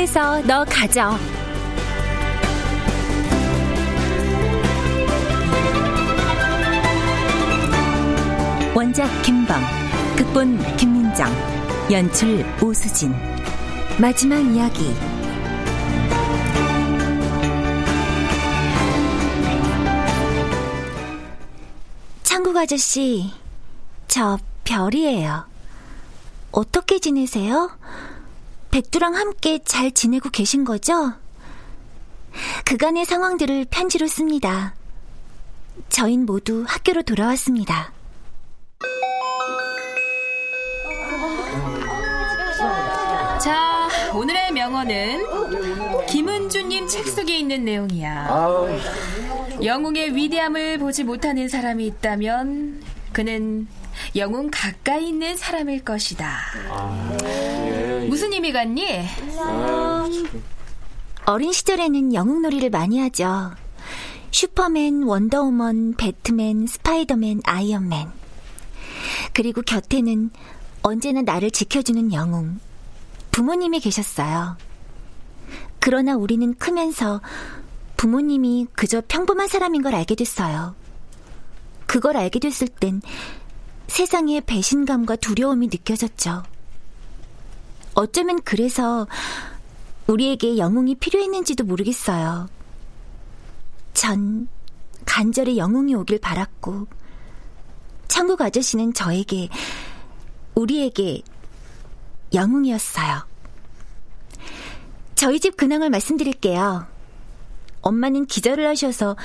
공부해서 너 가져. 원작 김범, 극본 김민정, 연출 오수진. 마지막 이야기. 창국 아저씨, 저 별이에요. 어떻게 지내세요? 백두랑 함께 잘 지내고 계신 거죠? 그간의 상황들을 편지로 씁니다. 저흰 모두 학교로 돌아왔습니다. 자, 오늘의 명언은 김은주님 책 속에 있는 내용이야. 영웅의 위대함을 보지 못하는 사람이 있다면 그는 영웅 가까이 있는 사람일 것이다. 무슨 의미 같니? 어린 시절에는 영웅놀이를 많이 하죠. 슈퍼맨, 원더우먼, 배트맨, 스파이더맨, 아이언맨. 그리고 곁에는 언제나 나를 지켜주는 영웅. 부모님이 계셨어요. 그러나 우리는 크면서 부모님이 그저 평범한 사람인 걸 알게 됐어요. 그걸 알게 됐을 땐 세상에 배신감과 두려움이 느껴졌죠. 어쩌면 그래서 우리에게 영웅이 필요했는지도 모르겠어요. 전 간절히 영웅이 오길 바랐고, 천국 아저씨는 저에게, 우리에게 영웅이었어요. 저희 집 근황을 말씀드릴게요. 엄마는 기절을 하셔서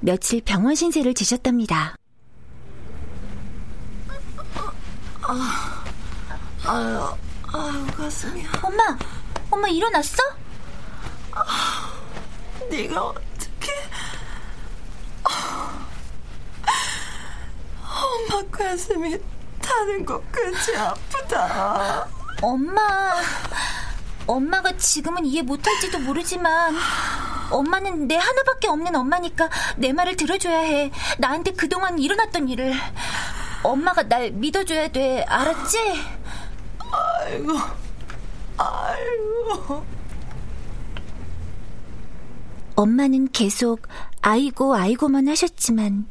며칠 병원 신세를 지셨답니다. 아, 아유, 아유, 가슴이야. 엄마, 엄마 일어났어? 아, 네가 어떻게? 아, 엄마 가슴이 타는 것 끝이 아프다. 엄마, 엄마가 지금은 이해 못할지도 모르지만 엄마는 내 하나밖에 없는 엄마니까 내 말을 들어줘야 해. 나한테 그동안 일어났던 일을. 엄마가 날 믿어줘야 돼. 알았지? 아이고, 아이고. 엄마는 계속 아이고 아이고만 하셨지만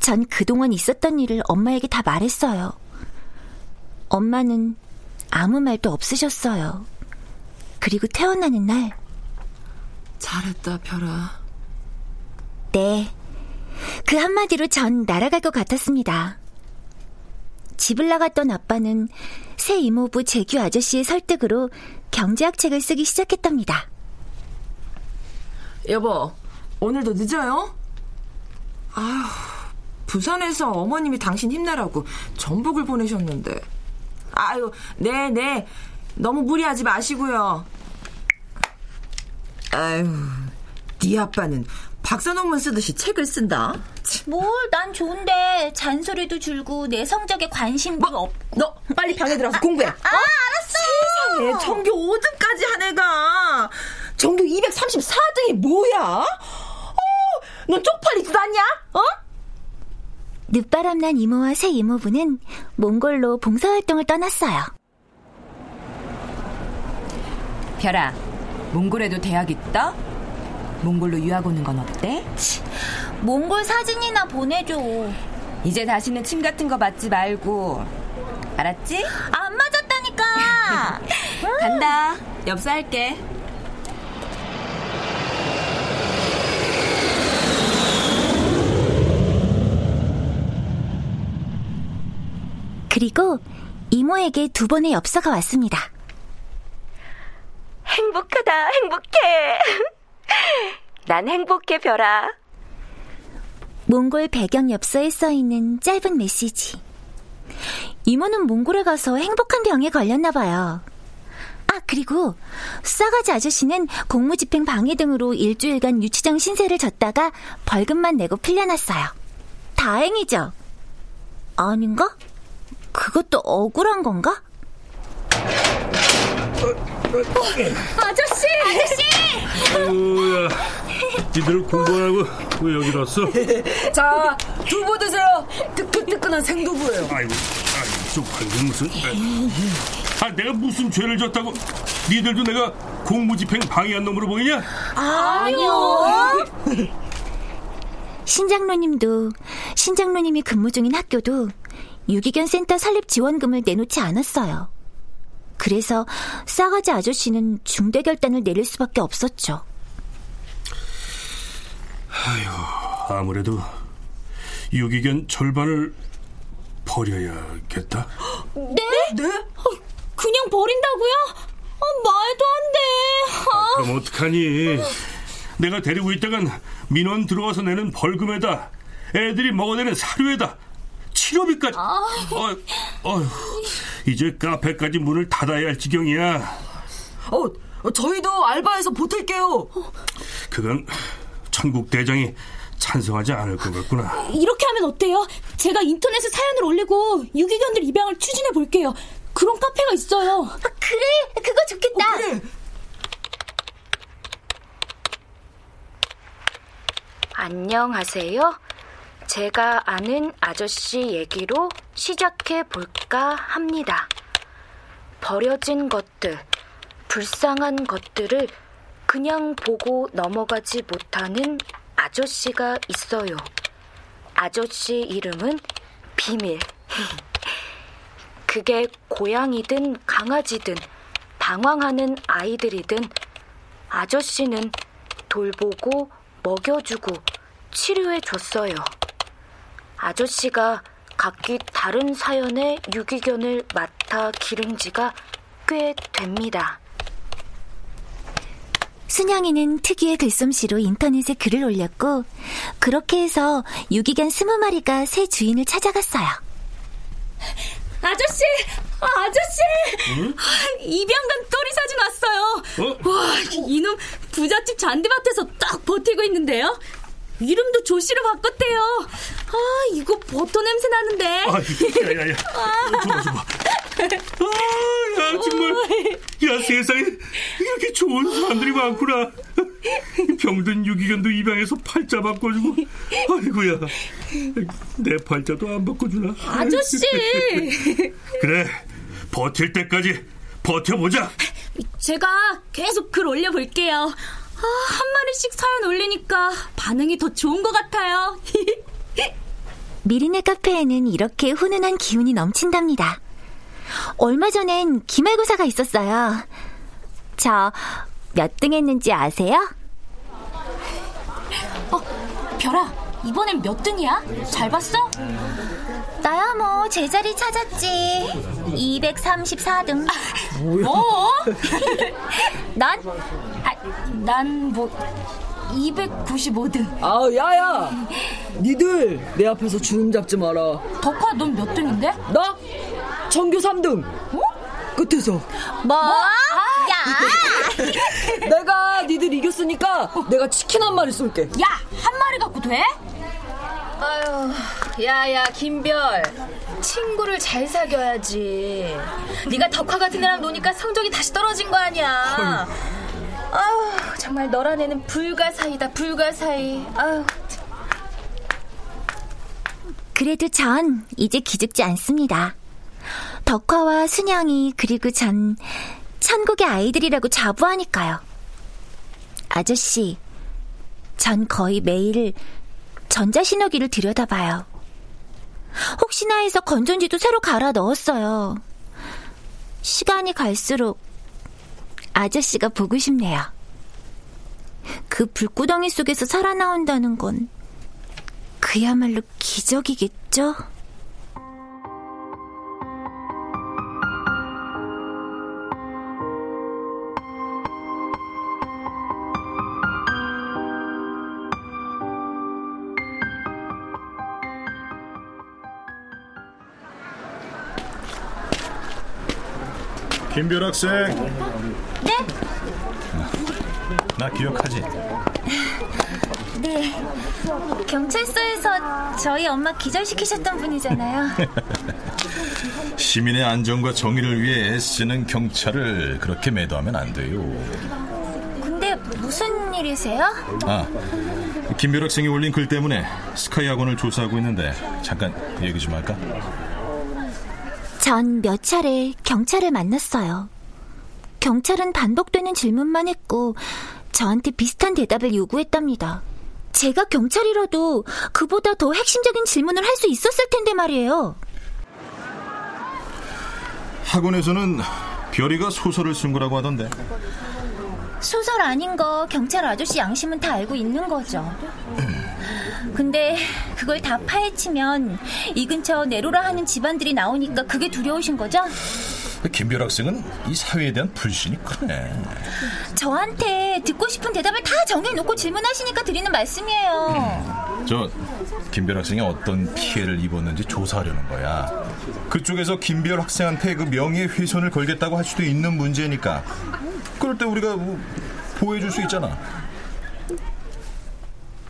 전 그동안 있었던 일을 엄마에게 다 말했어요. 엄마는 아무 말도 없으셨어요. 그리고 태어나는 날 잘했다, 별아. 네. 그 한마디로 전 날아갈 것 같았습니다. 집을 나갔던 아빠는 새 이모부 재규 아저씨의 설득으로 경제학 책을 쓰기 시작했답니다. 여보, 오늘도 늦어요? 아휴, 부산에서 어머님이 당신 힘내라고 전복을 보내셨는데. 아유, 네네. 네. 너무 무리하지 마시고요. 아유, 네 아빠는 박사 논문 쓰듯이 책을 쓴다. 뭘, 난 좋은데 잔소리도 줄고 내 성적에 관심도 뭐, 없고. 너 빨리 방에 들어가서 공부해. 아, 아, 알았어. 세상에 아, 전교 5등까지 한 애가 전교 234등이 뭐야? 어, 넌 쪽팔리지도 않냐? 어? 늦바람난 이모와 새 이모부는 몽골로 봉사활동을 떠났어요. 별아, 몽골에도 대학 있다? 몽골로 유학 오는 건 어때? 몽골 사진이나 보내줘. 이제 다시는 침 같은 거 맞지 말고. 알았지? 안 맞았다니까. 간다. 엽사할게. 그리고 이모에게 두 번의 엽서가 왔습니다. 행복하다, 행복해. 난 행복해, 별아. 몽골 배경 엽서에 써 있는 짧은 메시지. 이모는 몽골에 가서 행복한 병에 걸렸나 봐요. 아, 그리고 싸가지 아저씨는 공무집행 방해 등으로 일주일간 유치장 신세를 졌다가 벌금만 내고 풀려났어요. 다행이죠. 아닌가? 그것도 억울한 건가? 아저씨! 아저씨! 아유야, 니들 공부하고 왜 여기 왔어? 자, 두부 드세요. 뜨끈뜨끈한 생두부예요. 아이고, 아이고, 쪽팔리 무슨? 아, 내가 무슨 죄를 졌다고? 니들도 내가 공무집행 방해한 놈으로 보이냐? 아니요. 신장로님도 신장로님이 근무 중인 학교도 유기견 센터 설립 지원금을 내놓지 않았어요. 그래서 싸가지 아저씨는 중대 결단을 내릴 수밖에 없었죠. 아휴, 아무래도 유기견 절반을 버려야겠다. 네? 네? 그냥 버린다고요? 아, 말도 안 돼. 아, 그럼 어떡하니? 내가 데리고 있다간 민원 들어와서 내는 벌금에다 애들이 먹어내는 사료에다 치료비까지. 어, 어, 이제 카페까지 문을 닫아야 할 지경이야. 어, 저희도 알바해서 보탤게요. 그건 천국 대장이 찬성하지 않을 것 같구나. 이렇게 하면 어때요? 제가 인터넷에 사연을 올리고 유기견들 입양을 추진해 볼게요. 그런 카페가 있어요. 그래, 그거 좋겠다. 그래. 안녕하세요. 제가 아는 아저씨 얘기로 시작해 볼까 합니다. 버려진 것들, 불쌍한 것들을 그냥 보고 넘어가지 못하는 아저씨가 있어요. 아저씨 이름은 비밀. 그게 고양이든 강아지든 방황하는 아이들이든 아저씨는 돌보고 먹여주고 치료해줬어요. 아저씨가 각기 다른 사연의 유기견을 맡아 기른 지가 꽤 됩니다. 순영이는 특유의 글솜씨로 인터넷에 글을 올렸고 그렇게 해서 유기견 스무 마리가 새 주인을 찾아갔어요. 아저씨! 아, 아저씨! 입양간 또리 사진 왔어요. 어? 와, 이놈 부잣집 잔디밭에서 딱 버티고 있는데요. 이름도 조씨로 바꿨대요. 아, 이거 버터 냄새 나는데. 아, 야 야야, 줘봐 줘봐. 아, 야 정말, 야 세상에 이렇게 좋은 사람들이 많구나. 병든 유기견도 입양해서 팔자 바꿔주고, 아이고야, 내 팔자도 안 바꿔주나? 아저씨! 그래, 버틸 때까지 버텨보자. 제가 계속 글 올려볼게요. 아, 한 마리씩 사연 올리니까 반응이 더 좋은 것 같아요. 미리네 카페에는 이렇게 훈훈한 기운이 넘친답니다. 얼마 전엔 기말고사가 있었어요. 저 몇 등 했는지 아세요? 어, 별아, 이번엔 몇 등이야? 잘 봤어? 나야 뭐 제자리 찾았지. 234등. 뭐? 난? 아, 난뭐 295등. 아, 야야! 니들 내 앞에서 주름 잡지 마라. 덕화 넌 몇 등인데? 나? 전교 3등. 어? 끝에서. 뭐? 야! 내가 니들 이겼으니까 내가 치킨 한 마리 쏠게. 야! 한 마리 갖고 돼? 아유, 야야 김별 친구를 잘 사귀어야지 네가 덕화 같은 애랑 노니까 성적이 다시 떨어진 거 아니야 아우 정말 너란 애는 불가사이다 불가사이 아우 그래도 전 이제 기죽지 않습니다. 덕화와 순영이 그리고 전 천국의 아이들이라고 자부하니까요. 아저씨, 전 거의 매일 전자신호기를 들여다봐요. 혹시나 해서 건전지도 새로 갈아 넣었어요. 시간이 갈수록 아저씨가 보고 싶네요. 그 불구덩이 속에서 살아나온다는 건 그야말로 기적이겠죠? 김별 학생. 네? 나 기억하지? 네. 경찰서에서 저희 엄마 기절시키셨던 분이잖아요. 시민의 안전과 정의를 위해 애쓰는 경찰을 그렇게 매도하면 안 돼요. 근데 무슨 일이세요? 아, 김별 학생이 올린 글 때문에 스카이 학원을 조사하고 있는데 잠깐 얘기 좀 할까? 전 몇 차례 경찰을 만났어요. 경찰은 반복되는 질문만 했고 저한테 비슷한 대답을 요구했답니다. 제가 경찰이라도 그보다 더 핵심적인 질문을 할 수 있었을 텐데 말이에요. 학원에서는 별이가 소설을 쓴 거라고 하던데. 소설 아닌 거 경찰 아저씨 양심은 다 알고 있는 거죠. 근데 그걸 다 파헤치면 이 근처 내로라 하는 집안들이 나오니까 그게 두려우신 거죠? 김별 학생은 이 사회에 대한 불신이 크네. 저한테 듣고 싶은 대답을 다 정해놓고 질문하시니까 드리는 말씀이에요. 저 김별 학생이 어떤 피해를 입었는지 조사하려는 거야. 그쪽에서 김별 학생한테 그 명예 훼손을 걸겠다고 할 수도 있는 문제니까. 그럴 때 우리가 뭐 보호해줄 수 있잖아.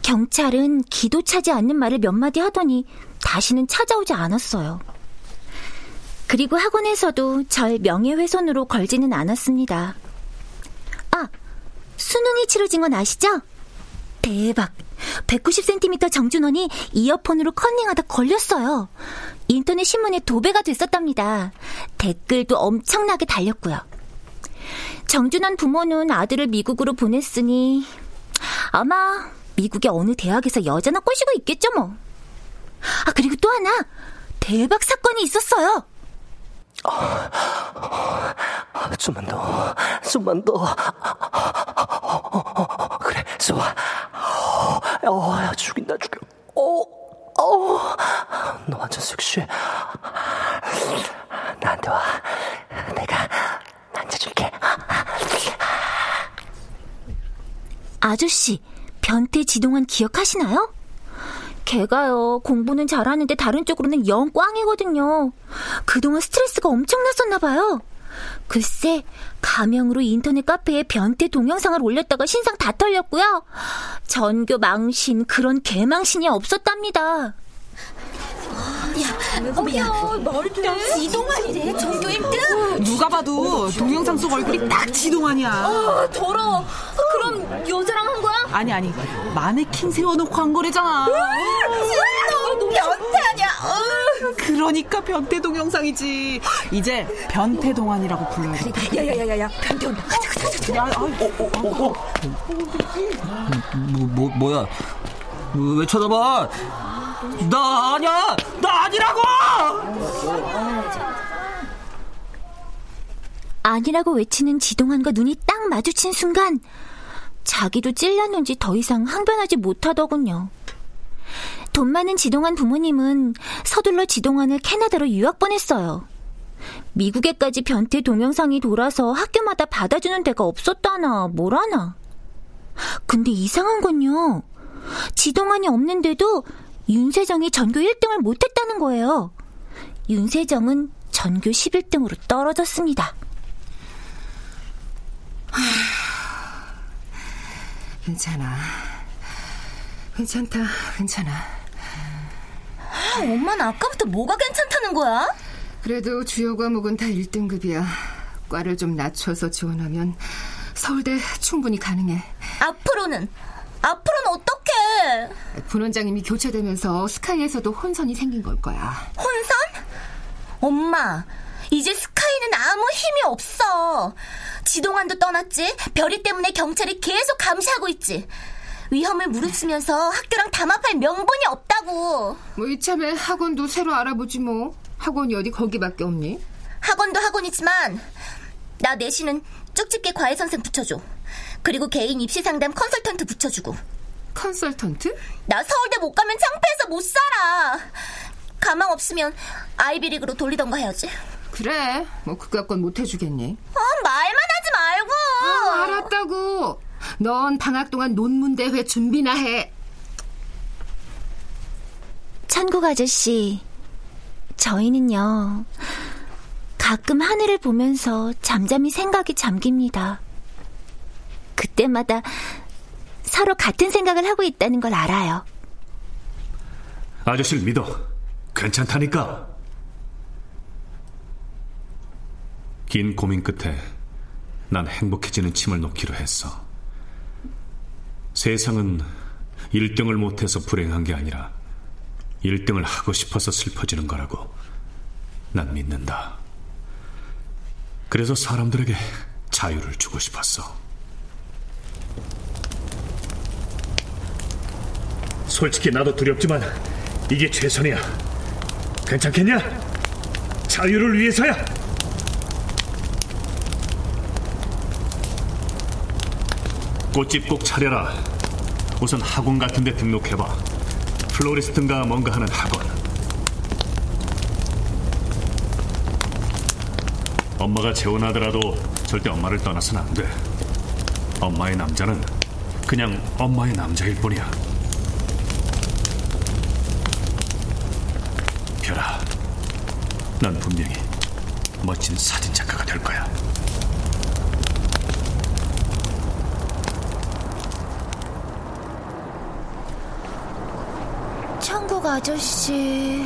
경찰은 기도 차지 않는 말을 몇 마디 하더니 다시는 찾아오지 않았어요. 그리고 학원에서도 절 명예훼손으로 걸지는 않았습니다. 아, 수능이 치러진 건 아시죠? 대박. 190cm 정준원이 이어폰으로 컨닝하다 걸렸어요. 인터넷 신문에 도배가 됐었답니다. 댓글도 엄청나게 달렸고요. 정준원 부모는 아들을 미국으로 보냈으니 아마 미국의 어느 대학에서 여자나 꼬시고 있겠죠 뭐. 아 그리고 또 하나 대박 사건이 있었어요. 좀만 더, 좀만 더. 그래, 좋아. 어, 죽인다, 죽여. 어, 어. 너 완전 섹시해. 나한테 와. 내가 만져줄게. 아저씨, 변태 지동환 기억하시나요? 걔가요, 공부는 잘하는데 다른 쪽으로는 영 꽝이거든요. 그동안 스트레스가 엄청났었나 봐요. 글쎄, 가명으로 인터넷 카페에 변태 동영상을 올렸다가 신상 다 털렸고요. 전교 망신, 그런 개망신이 없었답니다. 어머야, 말도 지동환이래, 전교 1등? 누가 봐도 동영상 속 얼굴이 딱 지동환이야. 아 더러워 그럼 여자랑 한 거야? 아니, 아니, 마네킹 세워놓고 한 거래잖아. 변태 아니야. 그러니까 변태 동영상이지. 이제 변태 동안이라고 불러야 돼. 야야야야야, 변태 온다. 가자, 가자, 가자. 야, 아이, 뭐, 뭐, 뭐야? 왜 쳐다봐? 나 아니야! 나 아니라고! 아니라고 외치는 지동환과 눈이 딱 마주친 순간 자기도 찔렸는지 더 이상 항변하지 못하더군요. 돈 많은 지동환 부모님은 서둘러 지동환을 캐나다로 유학 보냈어요. 미국에까지 변태 동영상이 돌아서 학교마다 받아주는 데가 없었다나 뭐라나. 근데 이상한 건요. 지동환이 없는데도 윤세정이 전교 1등을 못했다는 거예요. 윤세정은 전교 11등으로 떨어졌습니다. 괜찮아. 괜찮다, 괜찮아. 아, 엄마는 아까부터 뭐가 괜찮다는 거야? 그래도 주요 과목은 다 1등급이야. 과를 좀 낮춰서 지원하면 서울대 충분히 가능해. 앞으로는? 앞으로는 어떡해? 분원장님이 교체되면서 스카이에서도 혼선이 생긴 걸 거야. 혼선? 엄마, 이제 스카이는 아무 힘이 없어. 지동환도 떠났지. 별이 때문에 경찰이 계속 감시하고 있지. 위험을 무릅쓰면서 학교랑 담합할 명분이 없다고. 뭐 이참에 학원도 새로 알아보지 뭐. 학원이 어디 거기밖에 없니? 학원도 학원이지만 나 내신은 쭉집게 과외 선생 붙여줘. 그리고 개인 입시 상담 컨설턴트 붙여주고. 컨설턴트? 나 서울대 못 가면 창피해서 못 살아. 가망 없으면 아이비리그로 돌리던가 해야지. 그래. 뭐 그깟 못 해주겠니? 아, 말만 하지 말고. 아, 알았다고. 넌 방학 동안 논문 대회 준비나 해. 천국 아저씨, 저희는요. 가끔 하늘을 보면서 잠잠히 생각이 잠깁니다. 그때마다 서로 같은 생각을 하고 있다는 걸 알아요. 아저씨를 믿어. 괜찮다니까. 긴 고민 끝에 난 행복해지는 침을 놓기로 했어. 세상은 1등을 못해서 불행한 게 아니라 1등을 하고 싶어서 슬퍼지는 거라고 난 믿는다. 그래서 사람들에게 자유를 주고 싶었어. 솔직히 나도 두렵지만 이게 최선이야. 괜찮겠냐? 자유를 위해서야. 꽃집 꼭 차려라. 우선 학원 같은 데 등록해봐. 플로리스트인가 뭔가 하는 학원. 엄마가 재혼하더라도 절대 엄마를 떠나서는 안 돼. 엄마의 남자는 그냥 엄마의 남자일 뿐이야. 별아, 난 분명히 멋진 사진 작가가 될 거야. 천국 아저씨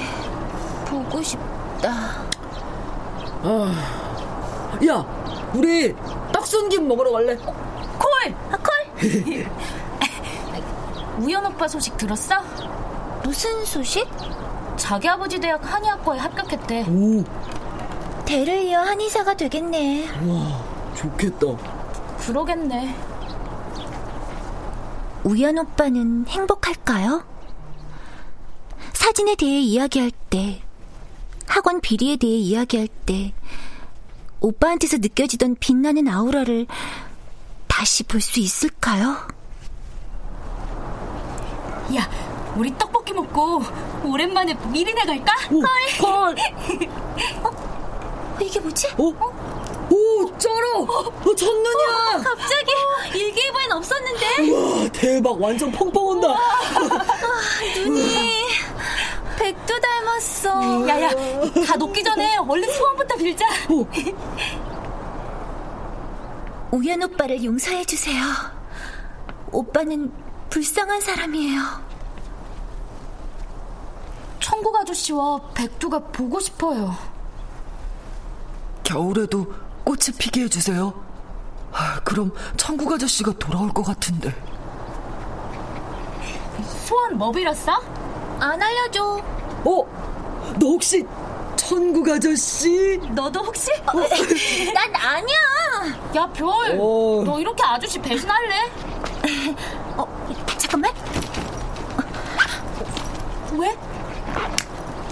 보고 싶다. 아, 야, 우리 떡순김 먹으러 갈래? 콜! 아, 콜? 우연 오빠 소식 들었어? 무슨 소식? 자기 아버지 대학 한의학과에 합격했대. 오. 대를 이어 한의사가 되겠네. 와, 좋겠다. 그러겠네. 우연 오빠는 행복할까요? 사진에 대해 이야기할 때, 학원 비리에 대해 이야기할 때, 오빠한테서 느껴지던 빛나는 아우라를 다시 볼 수 있을까요? 야, 우리 떡볶이 먹고 오랜만에 미리네 갈까? 오, 헐. 어? 이게 뭐지? 어? 오, 쩔어! 어, 첫눈이야! 어, 갑자기 일기예보엔 없었는데? 우와, 대박! 완전 펑펑 온다! 아, 눈이 백두 닮았어. 야야, 다 녹기 전에 얼른 소원부터 빌자. 오. 우연 오빠를 용서해 주세요. 오빠는 불쌍한 사람이에요. 천국 아저씨와 백두가 보고 싶어요. 겨울에도 꽃이 피게 해주세요. 아, 그럼 천국 아저씨가 돌아올 것 같은데. 소원 뭐 빌었어? 안 알려줘. 어? 너 혹시 천국 아저씨? 너도 혹시? 어, 난 아니야. 야, 별. 어. 너 이렇게 아저씨 배신할래? 어, 잠깐만. 왜?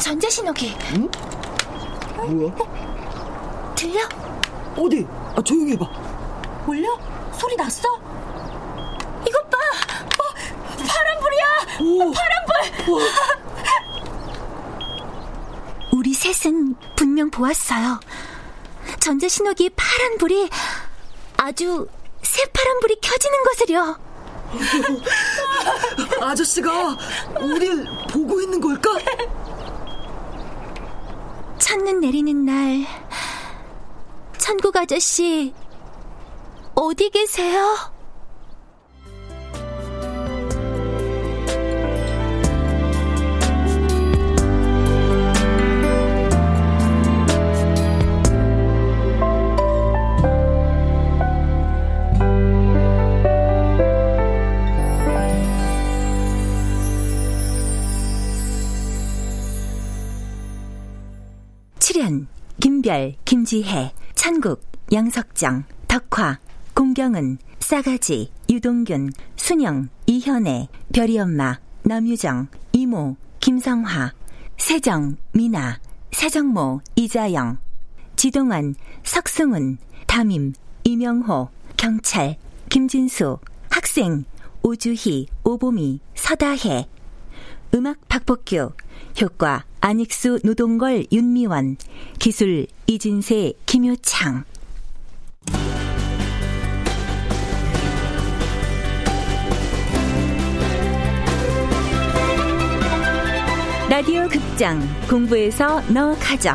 전자신호기. 응? 뭐야? 들려? 어디? 아, 조용히 해봐. 울려? 소리 났어? 이것 봐. 어, 파란불이야. 오. 파란불. 우리 셋은 분명 보았어요. 전자신호기의 파란 불이 아주 새파란 불이 켜지는 것을요. 아저씨가 우릴 보고 있는 걸까? 첫눈 내리는 날, 천국 아저씨, 어디 계세요? 김별, 김지혜, 천국, 양석정, 덕화, 공경은, 싸가지, 유동균, 순영, 이현애, 별이 엄마, 남유정, 이모, 김성화, 세정, 미나, 세정모, 이자영, 지동환, 석승훈, 담임, 이명호, 경찰, 김진수, 학생, 오주희, 오보미, 서다혜, 음악 박복규, 효과 안익수, 노동걸, 윤미원, 기술 이진세, 김효창. 라디오 극장 공부에서 너 가져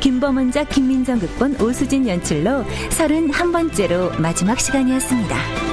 김범원작 김민정 극본 오수진 연출로 31번째로 마지막 시간이었습니다.